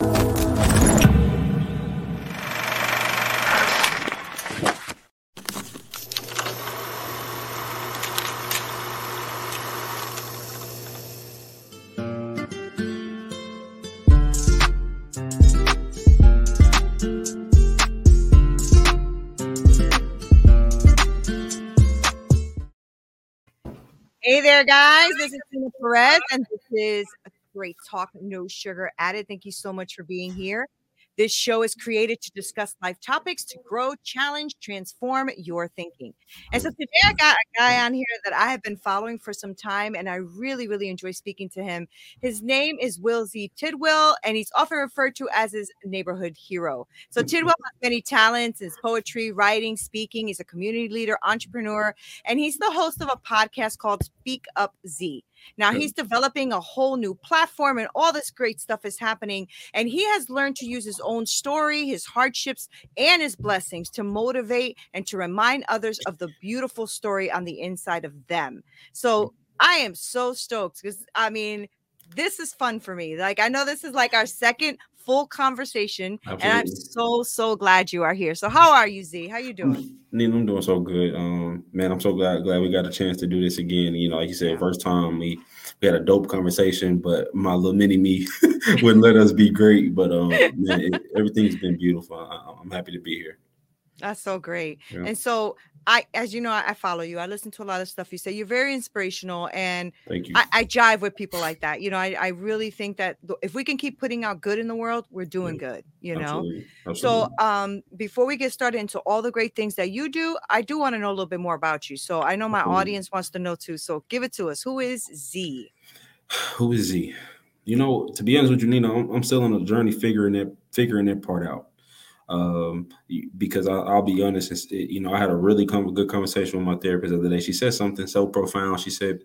Hey there, guys. This is Tina Perez, and this is Great Talk, No Sugar Added. Thank you so much for being here. This show is created to discuss life topics to grow, challenge, transform your thinking. And so today I got a guy on here that I have been following for some time, and I really, really enjoy speaking to him. His name is Will Z. Tidwell, and he's often referred to as his neighborhood hero. So Tidwell has many talents: his poetry, writing, speaking. He's a community leader, entrepreneur, and he's the host of a podcast called Speak Up Z. Now he's developing a whole new platform and all this great stuff is happening. And he has learned to use his own story, his hardships, and his blessings to motivate and to remind others of the beautiful story on the inside of them. So mm-hmm. I am so stoked because I mean, this is fun for me. Like I know this is like our second full conversation Absolutely. and i'm so so glad you are here so how are you z how you doing Nina, I'm doing so good. Um, man, I'm so glad glad we got a chance to do this again. You know, like you said, first time we we had a dope conversation, but my little mini me wouldn't let us be great. But um, man, it, everything's been beautiful. I, I'm happy to be here. That's so great. Yeah. And so I, as you know, I I follow you. I listen to a lot of stuff you say. You're very inspirational, and Thank you. I, I jive with people like that. You know, I, I really think that if we can keep putting out good in the world, we're doing good. You know. Absolutely. So, um, before we get started into all the great things that you do, I do want to know a little bit more about you. So, I know my Absolutely. audience wants to know too. So, give it to us. Who is Z? Who is he? You know, to be honest with you, Nina, I'm, I'm still on a journey figuring that figuring that part out. Um, because I, I'll be honest, you know, I had a really com- good conversation with my therapist the other day. She said something so profound. She said,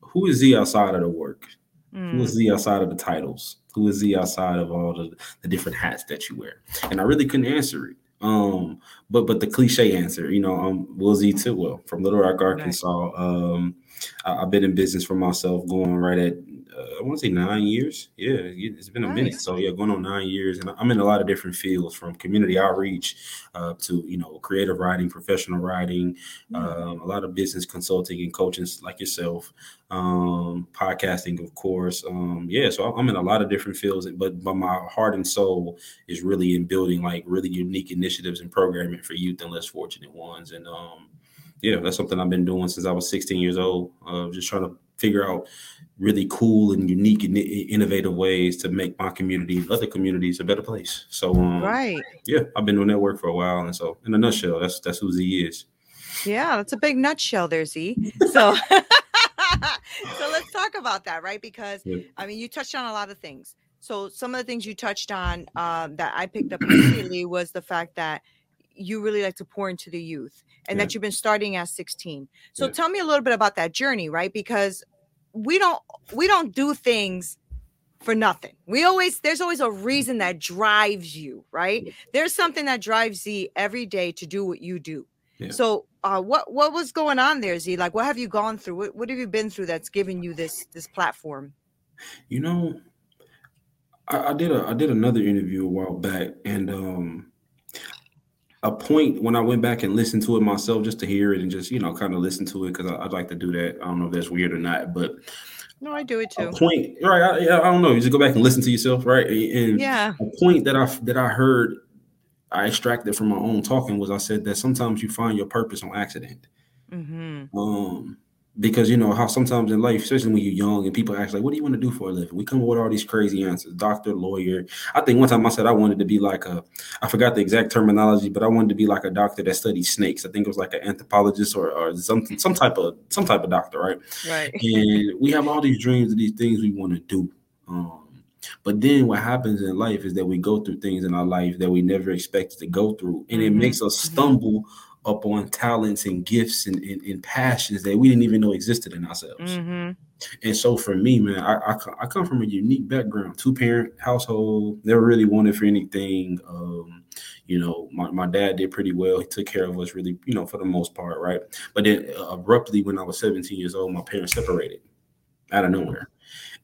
"Who is Z outside of the work? Who Mm, is he outside of the titles? Who is Z outside of all the, the different hats that you wear?" And I really couldn't answer it. Um, but but the cliche answer, you know, I'm Will Z Too. Tidwell from Little Rock, Arkansas. Um, I, I've been in business for myself, going right at uh, I want to say nine years. Yeah, it- it's been a minute. So yeah, going on nine years, and I'm in a lot of different fields, from community outreach uh, to you know creative writing, professional writing, mm, um, a lot of business consulting and coaching, like yourself, um, podcasting, of course. Um, yeah, so I'm in a lot of different fields, but but my heart and soul is really in building like really unique initiatives and programming for youth and less fortunate ones, and um, yeah, that's something I've been doing since I was 16 years old. Uh, just trying to figure out really cool and unique and innovative ways to make my community and other communities a better place. So um, right. yeah, I've been doing that work for a while, and so in a nutshell, that's that's who Z is. Yeah, that's a big nutshell there, Z. So, so let's talk about that, right? Because Yeah. I mean, you touched on a lot of things. So some of the things you touched on um, that I picked up immediately was the fact that you really like to pour into the youth, and Yeah. that you've been starting at 16. So Yeah. tell me a little bit about that journey, right? Because we don't we don't do things for nothing. We always there's always a reason that drives you, right? Yeah. There's something that drives Z every day to do what you do. Yeah. So, uh, what what was going on there, Z? Like, what have you gone through? What, what have you been through that's given you this this platform? You know, I, I did a I did another interview a while back, and um, a point when I went back and listened to it myself just to hear it and just you know kind of listen to it because I'd like to do that. I don't know if that's weird or not, but No, I do it a too. point right? I, yeah, I don't know. You just go back and listen to yourself, right? And Yeah. a point that I that I heard I extracted from my own talking was I said that sometimes you find your purpose on accident. Mm-hmm. Um, because you know how sometimes in life, especially when you're young and people ask like, "What do you want to do for a living?" We come up with all these crazy answers: doctor, lawyer. I think one time I said I wanted to be like a, I forgot the exact terminology, but I wanted to be like a doctor that studies snakes. I think it was like an anthropologist or, or something, some type of some type of doctor, right? Right. and we have all these dreams and these things we want to do. Um, But then what happens in life is that we go through things in our life that we never expected to go through. And mm-hmm. it makes us mm-hmm. Stumble upon talents and gifts and, and, and, passions that we didn't even know existed in ourselves. Mm-hmm. And so for me, man, I, I, I, come from a unique background, two parent household, never really wanted for anything. Um, you know, my, my dad did pretty well. He took care of us really, you know, for the most part, right? But then uh, abruptly, when I was 17 years old, my parents separated out of nowhere.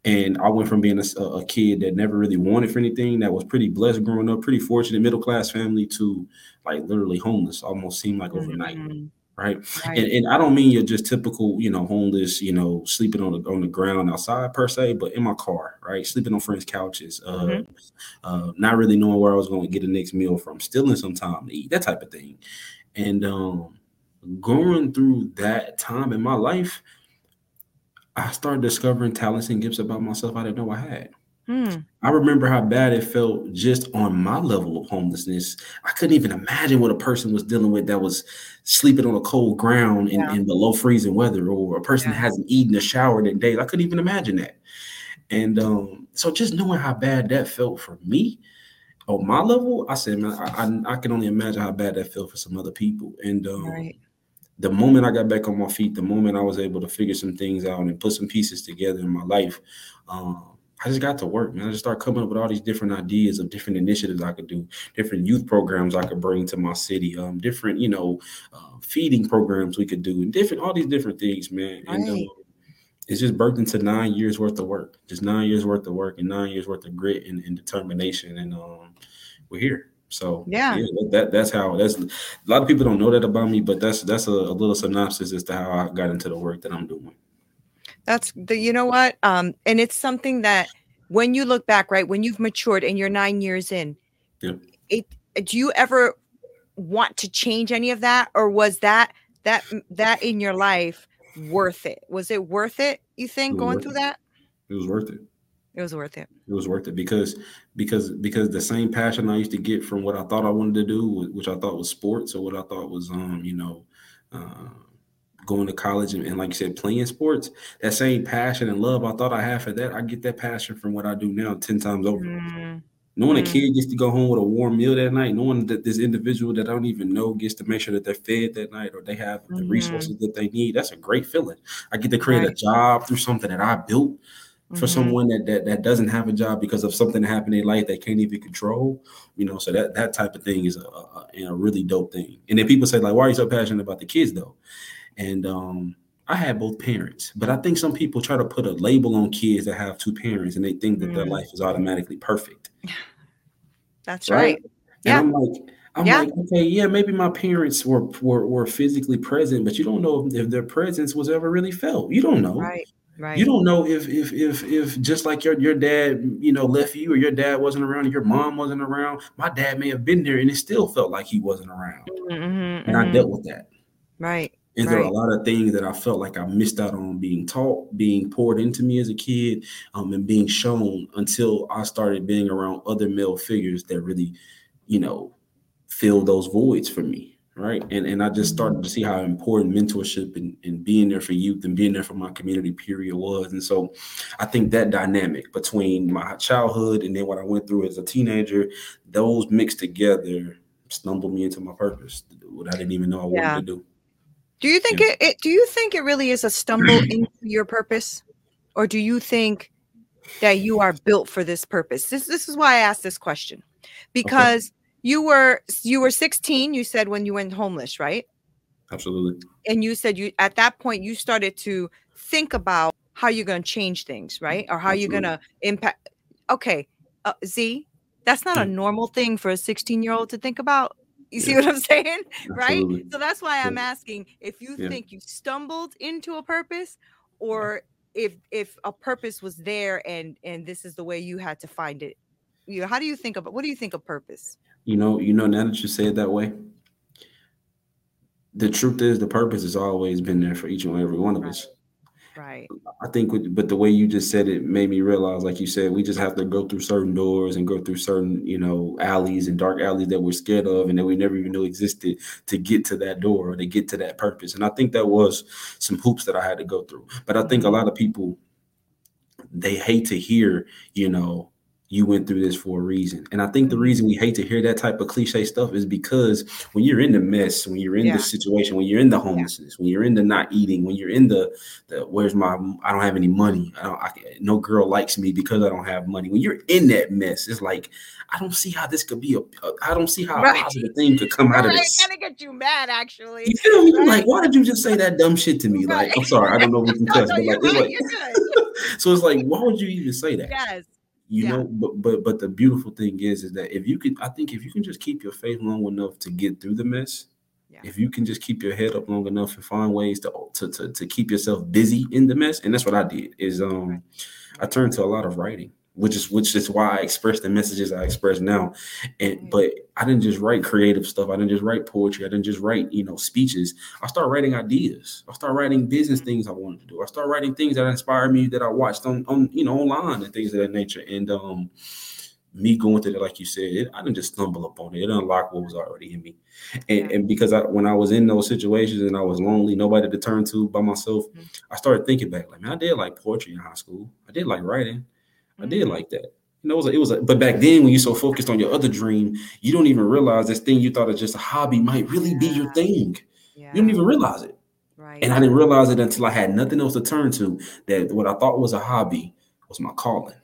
And I went from being a, a, kid that never really wanted for anything, that was pretty blessed growing up, pretty fortunate, middle class family, to like literally homeless, almost seemed like overnight. Mm-hmm. Right? right. And, and I don't mean you're just typical, you know, homeless, you know, sleeping on the on the ground outside per se, but in my car, right, sleeping on friends' couches, uh, mm-hmm. uh, not really knowing where I was going to get the next meal from, stealing some time to eat, that type of thing. And um, going through that time in my life, I started discovering talents and gifts about myself I didn't know I had. Hmm. I remember how bad it felt just on my level of homelessness. I couldn't even imagine what a person was dealing with that was sleeping on a cold ground in, yeah. in below freezing weather, or a person yeah. that hasn't eaten or showered in days. I couldn't even imagine that. And um, so just knowing how bad that felt for me on my level, I said, man, I, I, I can only imagine how bad that felt for some other people. And um, right the moment I got back on my feet, the moment I was able to figure some things out and put some pieces together in my life, um, I just got to work, man. I just started coming up with all these different ideas of different initiatives I could do, different youth programs I could bring to my city, um, different, you know, uh, feeding programs we could do, and different, all these different things, man. Right. And um, it's just birthed into nine years worth of work, just nine years worth of work and nine years worth of grit and, and determination. And um, we're here. So yeah. yeah, that that's how that's a lot of people don't know that about me, but that's that's a, a, little synopsis as to how I got into the work that I'm doing. That's the you know what? Um, and it's something that when you look back, right, when you've matured and you're nine years in, yeah. it do you ever want to change any of that, or was that that that in your life worth it? Was it worth it, you think, going through it. that? It was worth it. It was worth it. It was worth it because because because the same passion I used to get from what I thought I wanted to do, which I thought was sports, or what I thought was um you know uh, going to college and, and, like you said playing sports. That same passion and love I thought I had for that, I get that passion from what I do now ten times over. Mm. Knowing mm. a kid gets to go home with a warm meal that night, knowing that this individual that I don't even know gets to make sure that they're fed that night or they have mm-hmm. the resources that they need, that's a great feeling. I get to create right. a job through something that I built for mm-hmm. someone that, that that doesn't have a job because of something that happened in life they can't even control you know so that that type of thing is a, a, a, really dope thing and then people say like why are you so passionate about the kids though and um i had both parents but i think some people try to put a label on kids that have two parents and they think that mm-hmm. their mm. life is automatically perfect that's right, right? yeah and i'm like I'm yeah. like, okay, yeah, maybe my parents were, were were physically present, but you don't know if, if their presence was ever really felt. You don't know. Right. Right. You don't know if if if if just like your your dad, you know, left you or your dad wasn't around and your mom wasn't around. My dad may have been there and it still felt like he wasn't around. Mm-hmm, and mm-hmm. I dealt with that. Right. And right. there are a lot of things that I felt like I missed out on being taught, being poured into me as a kid, um, and being shown until I started being around other male figures that really, you know, filled those voids for me right? And and I just started to see how important mentorship and, and being there for youth and being there for my community period was. And so I think that dynamic between my childhood and then what I went through as a teenager, those mixed together stumbled me into my purpose, what I didn't even know I yeah. wanted to do. Do you think yeah. it, it do you think it really is a stumble into your purpose? Or do you think that you are built for this purpose? This this is why I asked this question. Because okay you were you were 16 you said when you went homeless right? Absolutely. And you said you at that point you started to think about how you're going to change things right? Or how absolutely. you're going to impact okay uh, z that's not a mm. normal thing for a 16 year old to think about. You yeah. see what i'm saying? Right? So that's why i'm asking if you yeah. think you stumbled into a purpose or if if a purpose was there and and this is the way you had to find it. You know, how do you think about what do you think of purpose you know, you know, now that you say it that way, the truth is the purpose has always been there for each and every one of right. us. Right. I think, with, but the way you just said it made me realize, like you said, we just have to go through certain doors and go through certain, you know, alleys and dark alleys that we're scared of and that we never even knew existed to get to that door or to get to that purpose. And I think that was some hoops that I had to go through. But I think a lot of people, they hate to hear, you know, you went through this for a reason. And I think the mm-hmm. reason we hate to hear that type of cliche stuff is because when you're in the mess, when you're in yeah. the situation, when you're in the homelessness, yeah. when you're in the not eating, when you're in the, the where's my I don't have any money. I don't I, no girl likes me because I don't have money. When you're in that mess, it's like I don't see how this could be a I don't see how right. a positive thing could come out of this. Kind of get you mad actually. You feel me? Right? Like, why did you just say that dumb shit to me? Like, I'm sorry, I don't know what you no, no, but like, it's like so it's like, why would you even say that? Yes you yeah. know but but but the beautiful thing is is that if you can i think if you can just keep your faith long enough to get through the mess yeah. if you can just keep your head up long enough and find ways to, to to to keep yourself busy in the mess and that's what i did is um i turned to a lot of writing which is which is why I express the messages I express now. And but I didn't just write creative stuff. I didn't just write poetry. I didn't just write, you know, speeches. I started writing ideas. I started writing business things I wanted to do. I started writing things that inspired me that I watched on, on you know, online and things of that nature. And um me going through it, like you said, it, I didn't just stumble upon it. It unlocked what was already in me. And, and because I, when I was in those situations and I was lonely, nobody to turn to by myself, mm-hmm. I started thinking back, like, man, I did like poetry in high school. I did like writing. I did like that. You know, it was, a, it was a, but back then when you're so focused on your other dream, you don't even realize this thing you thought was just a hobby might really yeah. be your thing. Yeah. You don't even realize it. Right. And I didn't realize it until I had nothing else to turn to. That what I thought was a hobby was my calling.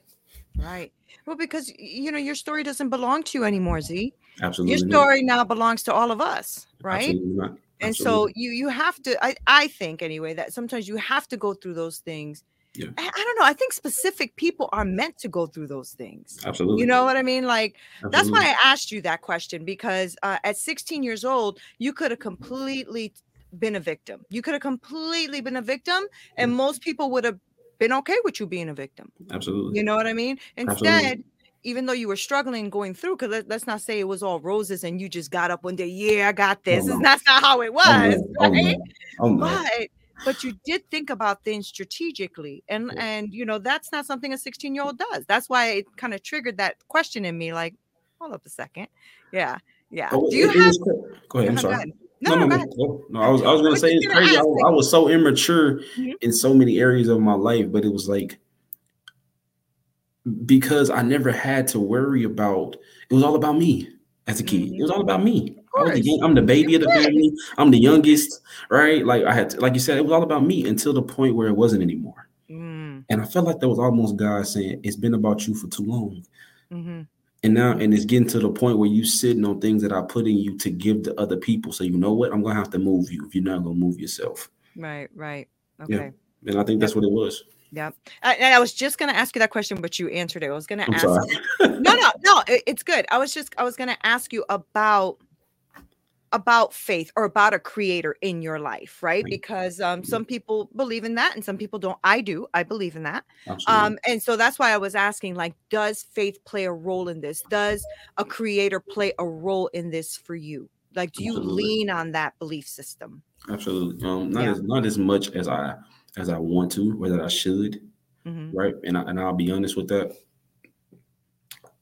Right. Well, because you know your story doesn't belong to you anymore, Z. Absolutely. Your story not. now belongs to all of us, right? Absolutely not. Absolutely. And so you you have to. I I think anyway that sometimes you have to go through those things yeah. I, I, don't know. I think specific people are meant to go through those things. Absolutely. You know what I mean? Like Absolutely. that's why I asked you that question because uh, at 16 years old, you could have completely been a victim. You could have completely been a victim, and most people would have been okay with you being a victim. Absolutely. You know what I mean? Instead. Absolutely even though you were struggling going through, because let, us not say it was all roses and you just got up one day, yeah, I got this. Oh, no. That's not how it was. Oh, no. right? oh, no. But but you did think about things strategically and yeah. and you know that's not something a 16 year old does that's why it kind of triggered that question in me like hold up a second yeah yeah oh, do you have go ahead i'm sorry no, no, no, no, no, I was, I was gonna say it's crazy. I, I, was so immature mm-hmm. in so many areas of my life, but it was like because I never had to worry about. It was all about me as a kid. Mm-hmm. It was all about me. The, I'm the baby of the family. I'm the youngest, right? Like I had, to, like you said, it was all about me until the point where it wasn't anymore. Mm. And I felt like that was almost God saying, "It's been about you for too long." Mm-hmm. And now, and it's getting to the point where you sitting on things that I put in you to give to other people. So you know what? I'm gonna have to move you if you're not gonna move yourself. Right. Right. Okay. Yeah. And I think that's what it was. Yeah. I, and I was just going to ask you that question, but you answered it. I was going to ask. no, no, no. It, it's good. I was just, I was going to ask you about about faith or about a creator in your life, right? right. Because um, mm-hmm. some people believe in that and some people don't. I do. I believe in that. Um, and so that's why I was asking, like, does faith play a role in this? Does a creator play a role in this for you? Like, do you Absolutely. lean on that belief system? Absolutely. Um, not yeah. as not as much as I as I want to or that I should. Mm-hmm. Right. And I, and I'll be honest with that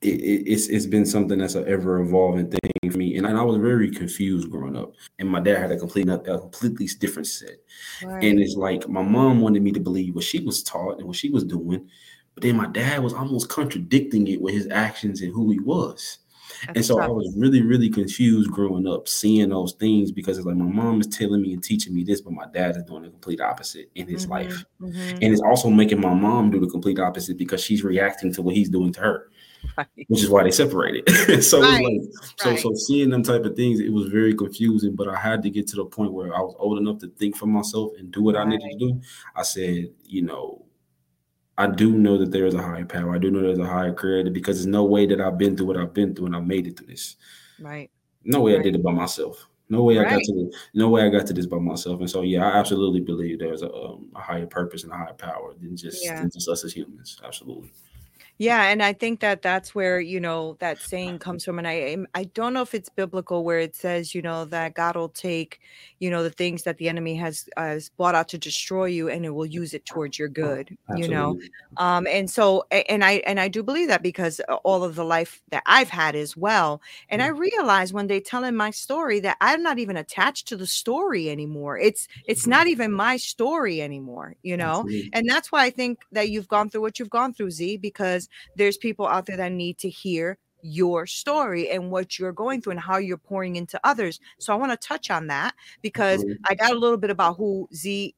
it, it's it's been something that's an ever evolving thing for me, and I, was very confused growing up. And my dad had a complete a completely different set, right. and it's like my mom wanted me to believe what she was taught and what she was doing, but then my dad was almost contradicting it with his actions and who he was. That's and so tough. I was really, really confused growing up, seeing those things because it's like my mom is telling me and teaching me this, but my dad is doing the complete opposite in his mm-hmm, life. Mm-hmm. And it's also making my mom do the complete opposite because she's reacting to what he's doing to her right. which is why they separated. so right. like, so right. so seeing them type of things, it was very confusing. But I had to get to the point where I was old enough to think for myself and do what I needed to do. I said, you know, I do know that there is a higher power. I do know there's a higher creator because there's no way that I've been through what I've been through and I made it through this. Right. No way I did it by myself. No way right. I got to this, no way I got to this by myself. And so yeah, I absolutely believe there's a, um, a higher purpose and a higher power than just yeah. than just us as humans. Absolutely. Yeah, and I think that that's where you know that saying comes from, and I I don't know if it's biblical where it says you know that God will take you know the things that the enemy has has brought out to destroy you, and it will use it towards your good. Absolutely. You know, um, and so and I and I do believe that because uh, all of the life that I've had as well, and I realize when they telling my story that I'm not even attached to the story anymore. It's it's not even my story anymore. You know, Absolutely. and that's why I think that you've gone through what you've gone through, Z, because because there's people out there that need to hear your story and what you're going through and how you're pouring into others. So I want to touch on that because I got a little bit about who Z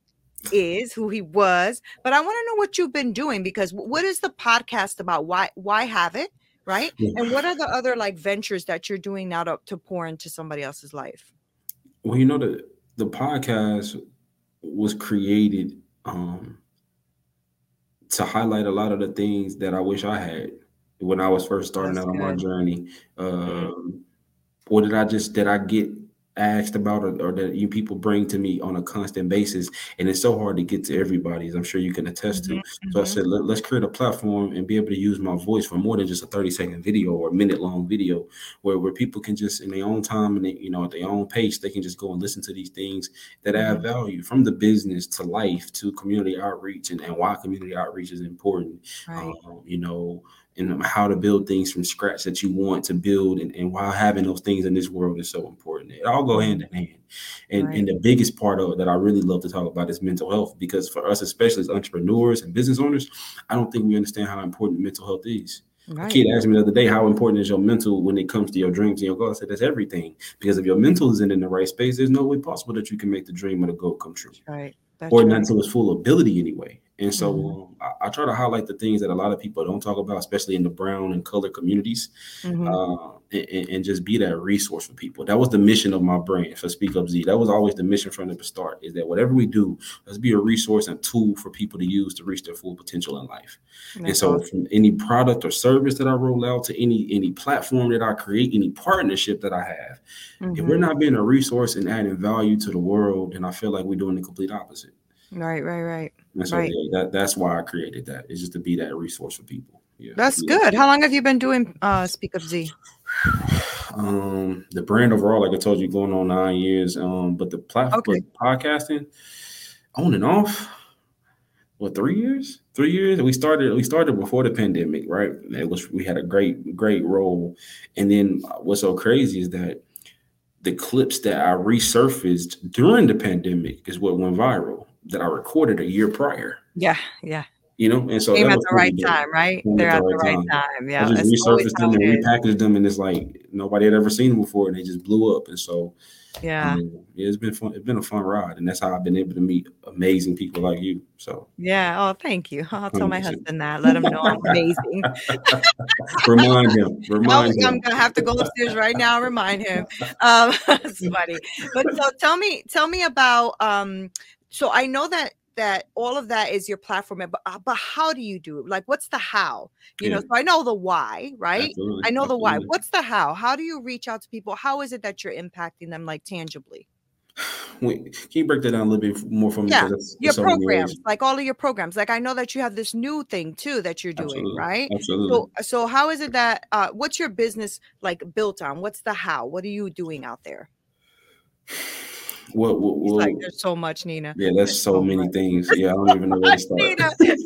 is, who he was, but I want to know what you've been doing because what is the podcast about? Why why have it? Right? And what are the other like ventures that you're doing now to, to pour into somebody else's life? Well, you know the the podcast was created um to highlight a lot of the things that I wish I had when I was first starting That's out on my journey. Um, or did I just did I get asked about or, or that you people bring to me on a constant basis and it's so hard to get to everybody as i'm sure you can attest to Mhm, so i said Let, let's create a platform and be able to use my voice for more than just a 30 second video or a minute long video where, where people can just in their own time and they, you know at their own pace they can just go and listen to these things that add Mhm. value from the business to life to community outreach and, and why community outreach is important Right. um, you know, and how to build things from scratch that you want to build, and, and why having those things in this world is so important. It all go hand in hand. And, Right. and the biggest part of it that I really love to talk about is mental health, because for us, especially as entrepreneurs and business owners, I don't think we understand how important mental health is. A kid asked me the other day, how important is your mental when it comes to your dreams and your goals? I said, that's everything. Because if your mental isn't in the right space, there's no way possible that you can make the dream or the goal come true Right. That's or right. not to its full ability anyway. And so Mhm. um, I, I try to highlight the things that a lot of people don't talk about, especially in the brown and color communities, Mhm. uh, and, and- just be that resource for people. That was the mission of my brand for Speak Up Z. That was always the mission from the start: is that whatever we do, let's be a resource and tool for people to use to reach their full potential in life. and so, from any product or service that I roll out to any any platform that I create, any partnership that I have, if we're not being a resource and adding value to the world, then I feel like we're doing the complete opposite. Right. Right. Right. And so Right. yeah, that, that's why I created that. It's just to be that resource for people. Yeah. That's Yeah. good. How long have you been doing uh Speak Up Z? Um, the brand overall, like I told you, going on nine years. Um, but the platform, Okay. podcasting, on and off. What three years? Three years. We started. We started before the pandemic, right? It was. We had a great, great role. And then what's so crazy is that the clips that I resurfaced during the pandemic is what went viral. That I recorded a year prior. Yeah. Yeah. You know, and so Came at the right dope. time, right? Came They're the at the right right time. time. Yeah. I just That's resurfaced them and repackaged them, and it's like nobody had ever seen them before, and they just blew up. And so, Yeah. I mean, it's been fun. It's been a fun ride, and that's how I've been able to meet amazing people like you. So, Yeah. Oh, thank you. I'll tell my husband that. Let him know I'm amazing. remind him. Remind I'm gonna have to go upstairs right now. Remind him. Um, it's funny. But so tell me, tell me about. Um, so I know that that all of that is your platform, but uh, but how do you do it? Like, what's the how? You know, so I know the why, right? Absolutely. I know the why. What's the how? How do you reach out to people? How is it that you're impacting them, like tangibly? Wait, can you break that down a little bit more for me? Yeah, that's- Your so programs, like all of your programs. Like I know that you have this new thing too that you're doing, Absolutely. right? Absolutely. So so how is it that uh what's your business like built on? What's the how? What are you doing out there? What, what, what, like, there's so much, Nina. yeah, that's so many things. Yeah, I don't even know where to start.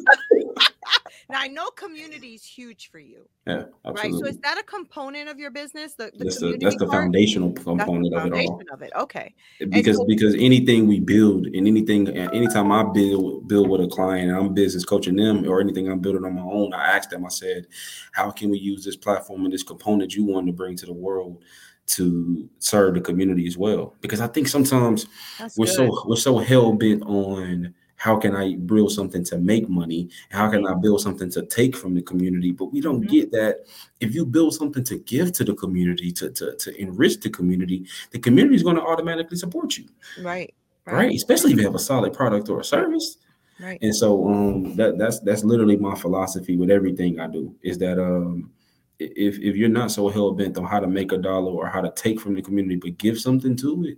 Now I know community is huge for you, yeah, right? So is that a component of your business? The, the That's the that's the foundational That's the component of it all. of it. Okay. Eh, because so- because anything we build and anything anytime I build build with a client, I'm business coaching them or anything I'm building on my own. I asked them, I said, how can we use this platform and this component you want to bring to the world to serve the community as well? Because I think sometimes That's we're good. so we're so hell bent on how can I build something to make money? How can I build something to take from the community? But we don't Mhm. get that if you build something to give to the community, to, to, to enrich the community, the community is going to automatically support you, right. right? Especially if you have a solid product or a service. Right. And so um that that's that's literally my philosophy with everything I do is that um if if you're not so hell bent on how to make a dollar or how to take from the community but give something to it,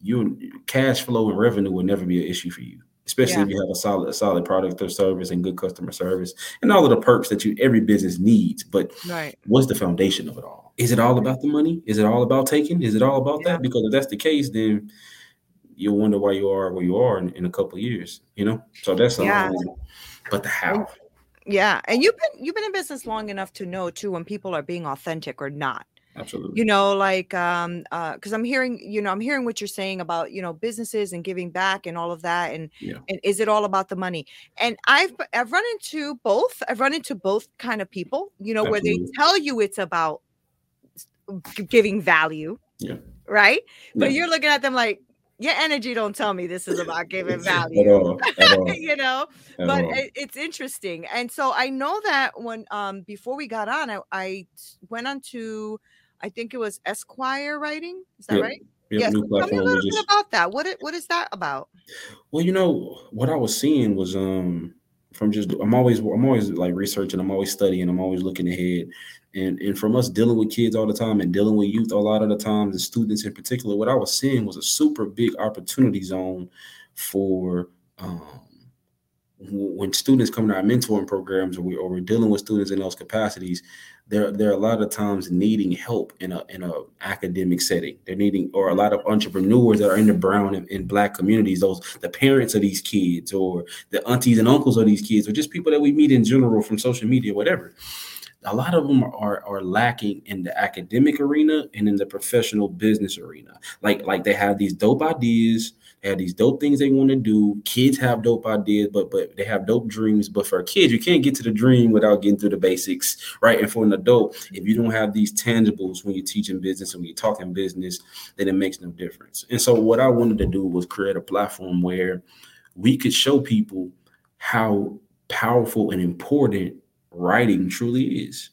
you cash flow and revenue will never be an issue for you. Especially Yeah. if you have a solid a solid product or service and good customer service and all of the perks that you every business needs. But Right. what's the foundation of it all? Is it all about the money? Is it all about taking? Is it all about Yeah. that? Because if that's the case, then you'll wonder why you are where you are in, in a couple of years, you know? So that's Yeah. but the how. Yeah. And you've been you've been in business long enough to know too when people are being authentic or not. Absolutely. You know, like um uh because I'm hearing, you know, I'm hearing what you're saying about, you know, businesses and giving back and all of that. And Yeah. and is it all about the money? And I've I've run into both. I've run into both kind of people, you know, where they tell you it's about giving value. Yeah. Right. But Yeah. you're looking at them like your energy don't tell me this is about giving At value. all. At all. you know, At but all. it's interesting and so i know that when um before we got on i, I went on to i think it was esquire writing is that Yep. right Yep, yes tell me a little bit about that what it, what is that about Well, you know what I was seeing was um from just I'm always I'm always like researching, I'm always studying, I'm always looking ahead. And and from us dealing with kids all the time and dealing with youth a lot of the times and students in particular, what I was seeing was a super big opportunity zone for um when students come to our mentoring programs or, we, or we're dealing with students in those capacities, they're they're a lot of times needing help in a in a academic setting. They're needing or a lot of entrepreneurs that are in the brown and, and black communities, those the parents of these kids or the aunties and uncles of these kids, or just people that we meet in general from social media, whatever. A lot of them are are lacking in the academic arena and in the professional business arena. Like like they have these dope ideas, have these dope things they want to do. Kids have dope ideas, but but they have dope dreams. But for a kid, you can't get to the dream without getting through the basics, right? And for an adult, if you don't have these tangibles when you're teaching business and when you're talking business, then it makes no difference. And so what I wanted to do was create a platform where we could show people how powerful and important writing truly is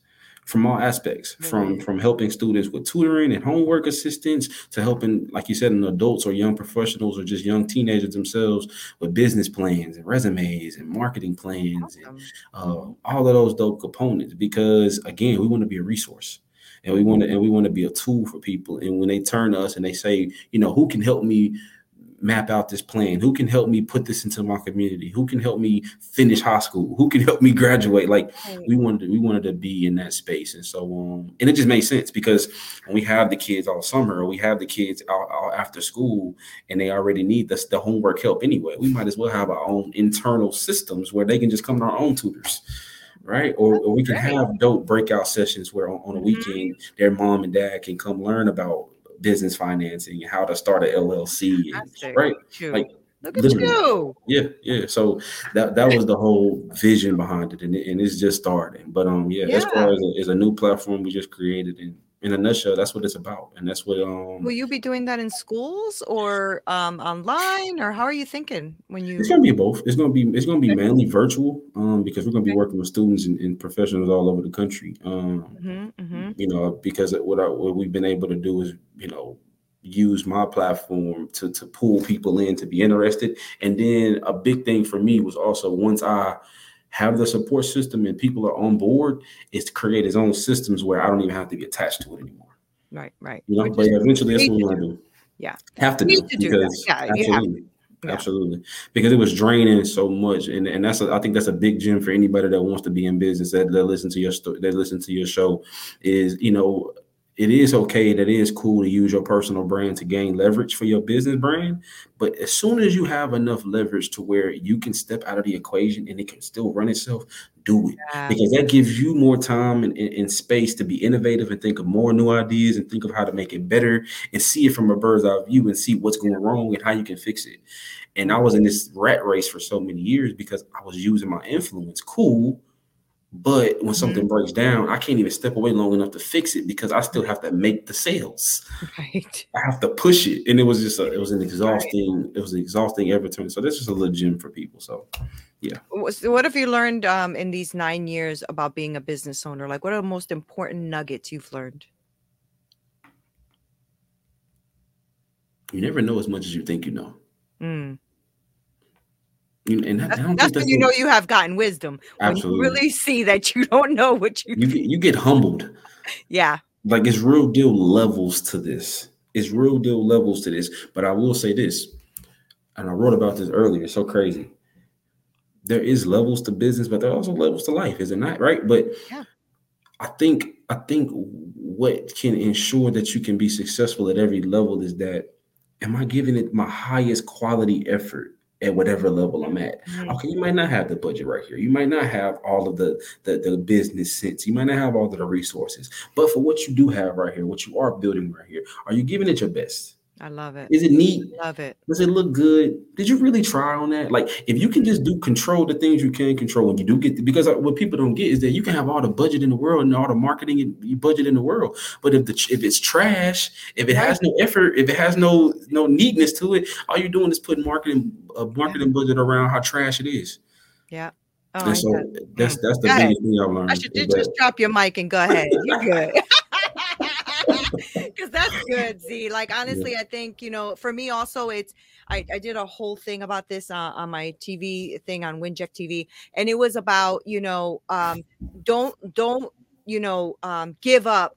from all aspects from Right. from helping students with tutoring and homework assistance to helping like you said in adults or young professionals or just young teenagers themselves with business plans and resumes and marketing plans and uh, all of those dope components because again we want to be a resource and we want to and we want to be a tool for people and when they turn to us and they say you know who can help me map out this plan? Who can help me put this into my community? Who can help me finish high school? Who can help me graduate? Like Right. we wanted to, we wanted to be in that space. And so um and it just made sense because when we have the kids all summer or we have the kids out, out after school and they already need this the homework help anyway. We might as well have our own internal systems where they can just come to our own tutors right? Or, or we can have dope breakout sessions where on, on a Mhm. weekend their mom and dad can come learn about business financing and how to start an llc and- right Look like Look at literally. you. yeah, yeah. So that that was the whole vision behind it, and, it, and it's just starting. But um, yeah, as far as a, as a new platform we just created, and in a nutshell, that's what it's about, and that's what um, Will you be doing that in schools or um, online, or how are you thinking when you? it's gonna be both. It's gonna be it's gonna be mainly virtual, um, because we're gonna be working with students and, and professionals all over the country. Um, Mhm, mhm. you know, because what I, what we've been able to do is, you know, use my platform to to pull people in to be interested. And then a big thing for me was also once I have the support system and people are on board, is to create his own systems where I don't even have to be attached to it anymore. Right, right. You know, Which but eventually that's what we to want to do. Yeah. Have to do to do that. because Yeah, you have to. absolutely. Yeah. Absolutely, because it was draining so much, and, and that's a, I think that's a big gem for anybody that wants to be in business that, that listen to your sto- that listen to your show. Is you know it is okay that it is cool to use your personal brand to gain leverage for your business brand, but as soon as you have enough leverage to where you can step out of the equation and it can still run itself, do it Yeah. because that gives you more time and, and, and space to be innovative and think of more new ideas and think of how to make it better and see it from a bird's eye view and see what's going wrong and how you can fix it. And I was in this rat race for so many years because I was using my influence. Cool. But when something breaks down, I can't even step away long enough to fix it because I still have to make the sales. Right. I have to push it. And it was just a, it was an exhausting, it was an exhausting every turn. So this is a little gym for people. So yeah. So what have you learned um, in these nine years about being a business owner? Like, what are the most important nuggets you've learned? you never know as much as you think you know. Mm. You- And That's, that's when you know you have gotten wisdom. When Absolutely. you really see that you don't know what you. you get you get humbled. Yeah. Like it's real deal levels to this. It's real deal levels to this. But I will say this, and I wrote about this earlier. It's so crazy. There is levels to business, but there are also levels to life, is it not? Right. But Yeah. I think I think what can ensure that you can be successful at every level is that am I giving it my highest quality effort at whatever level I'm at. Mhm. Okay, you might not have the budget right here. You might not have all of the, the the business sense. You might not have all of the resources. But for what you do have right here, what you are building right here, are you giving it your best? I love it. Is it neat? Love it. Does it look good? Did you really try on that? Like, if you can just do control the things you can control, when you do get because uh, what people don't get is that you can have all the budget in the world and all the marketing and you budget in the world, but if the if it's trash, if it has no effort, if it has no no neatness to it, all you're doing is putting marketing a marketing budget around how trash it is. Yeah. Oh, and so that's that's the biggest thing I've learned. I should just drop your mic and go ahead. You're good. Good, Z. Like honestly, I think you know, for me also, it's I, I did a whole thing about this uh, on my TV thing on Winject TV, and it was about you know, um, don't don't you know, um, give up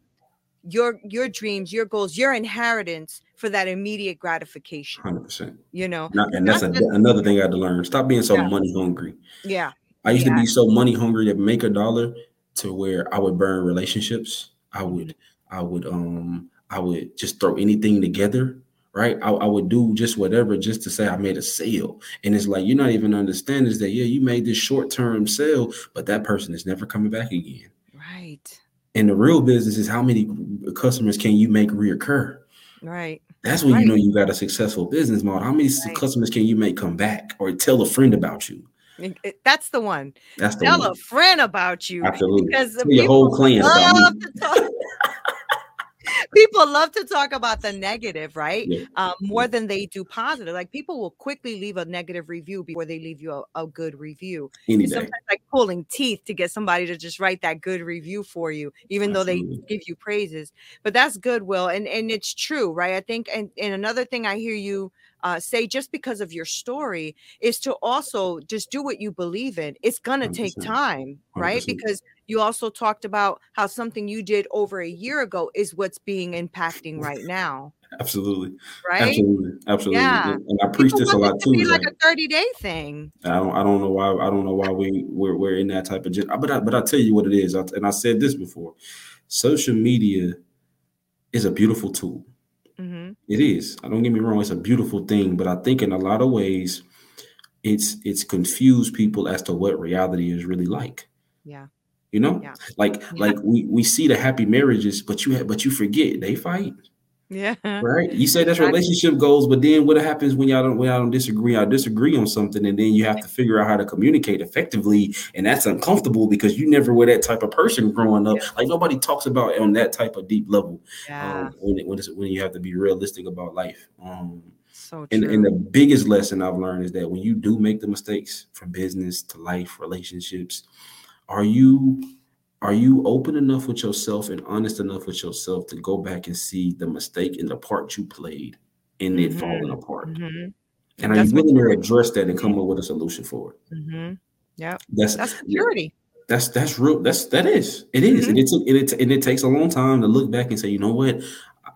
your your dreams, your goals, your inheritance for that immediate gratification. 100%. You know, Not, and that's a, another thing I had to learn. Stop being so Yeah. money hungry. yeah, I used Yeah. to be so money hungry to make a dollar to where I would burn relationships. I would, I would, um, I would just throw anything together, right? I, I would do just whatever just to say I made a sale. And it's like you're not even understanding is that yeah, you made this short-term sale, but that person is never coming back again. right, And the real business is how many customers can you make reoccur? right, That's when Right. you know you got a successful business model. How many Right. customers can you make come back or tell a friend about you? That's the one. That's the Tell one. a friend about you. Absolutely. because the your whole clan about me. love to talk. people love to talk about the negative, right? Yeah. Um, more than they do positive. Like people will quickly leave a negative review before they leave you a, a good review. It's sometimes like pulling teeth to get somebody to just write that good review for you, even though they give you praises. But that's goodwill, and and it's true, right? I think, and and another thing I hear you uh, say, just because of your story, is to also just do what you believe in. It's gonna take 100%. time, right? 100%. Because you also talked about how something you did over a year ago is what's being impacting right now, Absolutely. right? Absolutely. Absolutely. Yeah. And, I preach People this a lot it to too. be like like, a 30 day thing. I don't I don't know why I don't know why we we're, we're in that type of gen- but I, but I tell you what it is. I, and I said this before. Social media is a beautiful tool. It is. I don't get me wrong. It's a beautiful thing, but I think in a lot of ways, it's it's confused people as to what reality is really like. Yeah. You know, Yeah. like Yeah. like we we see the happy marriages, but you have but you forget they fight, Yeah. right? You say that's relationship goals, but then what happens when y'all don't when y'all don't disagree? Y'all disagree on something, and then you have to figure out how to communicate effectively, and that's uncomfortable because you never were that type of person growing up. Yeah. Like nobody talks about on that type of deep level Yeah. um, when it, when, it's, when you have to be realistic about life. Um, So and, true. and the biggest lesson I've learned is that when you do make the mistakes from business to life, relationships, are you are you open enough with yourself and honest enough with yourself to go back and see the mistake and the part you played in it Mhm. falling apart? Mhm. And are That's you willing to address that and come up with a solution for it? Mhm. Yep. That's That's maturity. that's that's real. That's that is. It is. Mhm. And it took and it, and it takes a long time to look back and say, you know what,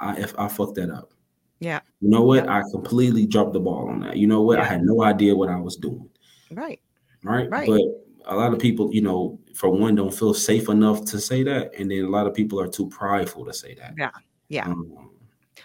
I if I fucked that up. Yeah. You know what? Yep. I completely dropped the ball on that. You know what? I had no idea what I was doing. Right. Right. Right. But a lot of people, you know, for one, don't feel safe enough to say that, and then a lot of people are too prideful to say that. Yeah. Yeah. Um,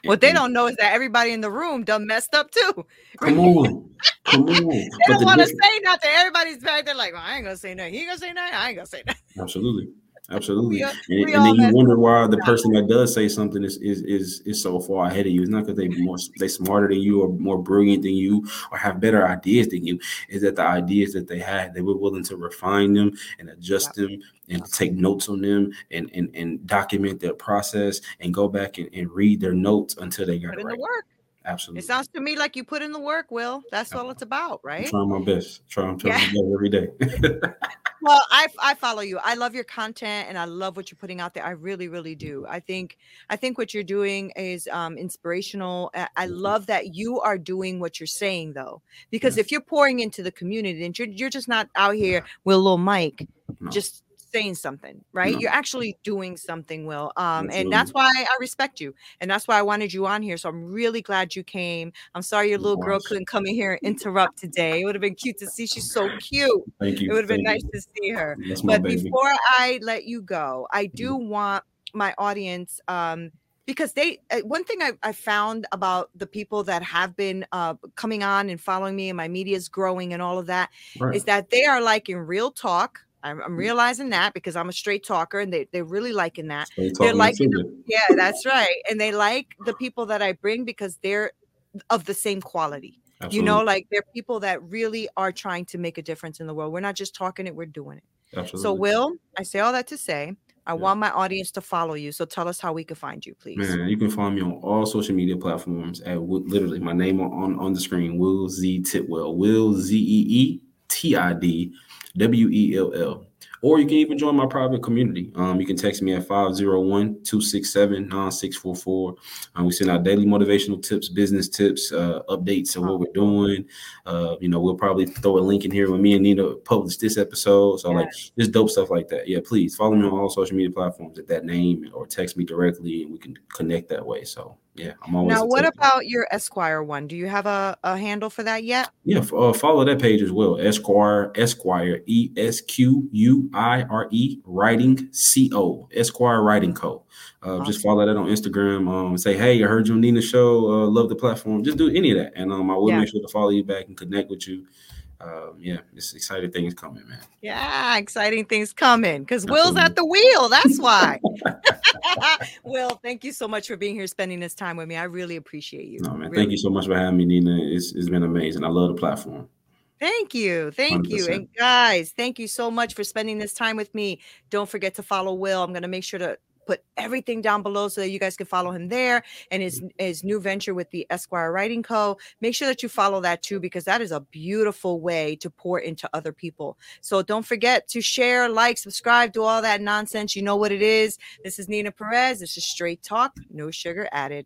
What they don't know is that everybody in the room done messed up too. Come on, come on. They But don't the want to say nothing. Everybody's back there like, well, I ain't gonna say nothing. He ain't gonna say nothing. I ain't gonna say nothing. Absolutely. Absolutely. We and, we and then you wonder why the person that does say something is is is, is so far ahead of you. It's not because they more they smarter than you or more brilliant than you or have better ideas than you. Is that the ideas that they had, they were willing to refine them and adjust them and take notes on them and and, and document their process and go back and, and read their notes until they got Put it right. work. Absolutely. It sounds to me like you put in the work, Will. That's all it's about, I'm right? trying my best. Trying, trying Yeah. my best every day. Well, I I follow you. I love your content and I love what you're putting out there. I really, really do. I think I think what you're doing is um, inspirational. I, Mhm. love that you are doing what you're saying though, because Yeah. if you're pouring into the community, and you're you're just not out here with a little mic, No. just saying something, right? No. You're actually doing something, Will. Um, and that's why I respect you, and that's why I wanted you on here. So I'm really glad you came. I'm sorry your little girl couldn't come in here and interrupt today. It would have been cute to see. She's so cute. Thank you. It would have been Thank nice to see her. But baby. before I let you go, I do want my audience um, because they uh, one thing I, I found about the people that have been uh, coming on and following me and my media is growing and all of that right. is that they are liking real talk I'm, I'm, mm. realizing that because I'm a straight talker and they, they're really liking that. They're liking, yeah, that's right. And they like the people that I bring because they're of the same quality. Absolutely. You know, like they're people that really are trying to make a difference in the world. We're not just talking it, we're doing it. Absolutely. So, Will, I say all that to say, I yeah. want my audience to follow you. So tell us how we can find you, please. Man, you can find me on all social media platforms at literally my name on, on the screen, Will Z Tidwell. Will Z E E T I D W E L L. Or you can even join my private community. Um, you can text me at 501 267 9644. Um, we send out daily motivational tips, business tips, uh, updates of what we're doing. Uh, you know, we'll probably throw a link in here when me and Nina publish this episode. So, like, just dope stuff like that. Yeah, please follow me on all social media platforms at that name or text me directly and we can connect that way. So, yeah, I'm always. Now, what about your Esquire one? Do you have a, a handle for that yet? Yeah, uh, follow that page as well. Esquire, Esquire, E S Q U I R E, Writing C O, Esquire Writing Co. Uh, awesome. Just follow that on Instagram. Um, say, hey, I heard you on Nina's show. Uh, love the platform. Just do any of that, and um, I will yeah. make sure to follow you back and connect with you um, yeah, it's exciting things coming, man. Yeah, exciting things coming because Will's at the wheel. That's why. Will, thank you so much for being here, spending this time with me. I really appreciate you. No, man. Really. Thank you so much for having me, Nina. It's, it's been amazing. I love the platform. Thank you. Thank 100%. you. And guys, thank you so much for spending this time with me. Don't forget to follow Will. I'm going to make sure to put everything down below so that you guys can follow him there and his his new venture with the Esquire Writing Co. Make sure that you follow that too because that is a beautiful way to pour into other people. So don't forget to share, like, subscribe, do all that nonsense. You know what it is. This is Nina Perez. This is straight talk, no sugar added.